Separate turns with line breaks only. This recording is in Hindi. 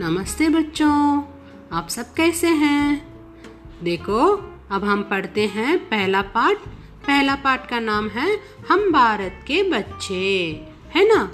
नमस्ते बच्चों, आप सब कैसे हैं? देखो, अब हम पढ़ते हैं पहला पाठ। पहला पाठ का नाम है, हम भारत के बच्चे। है ना?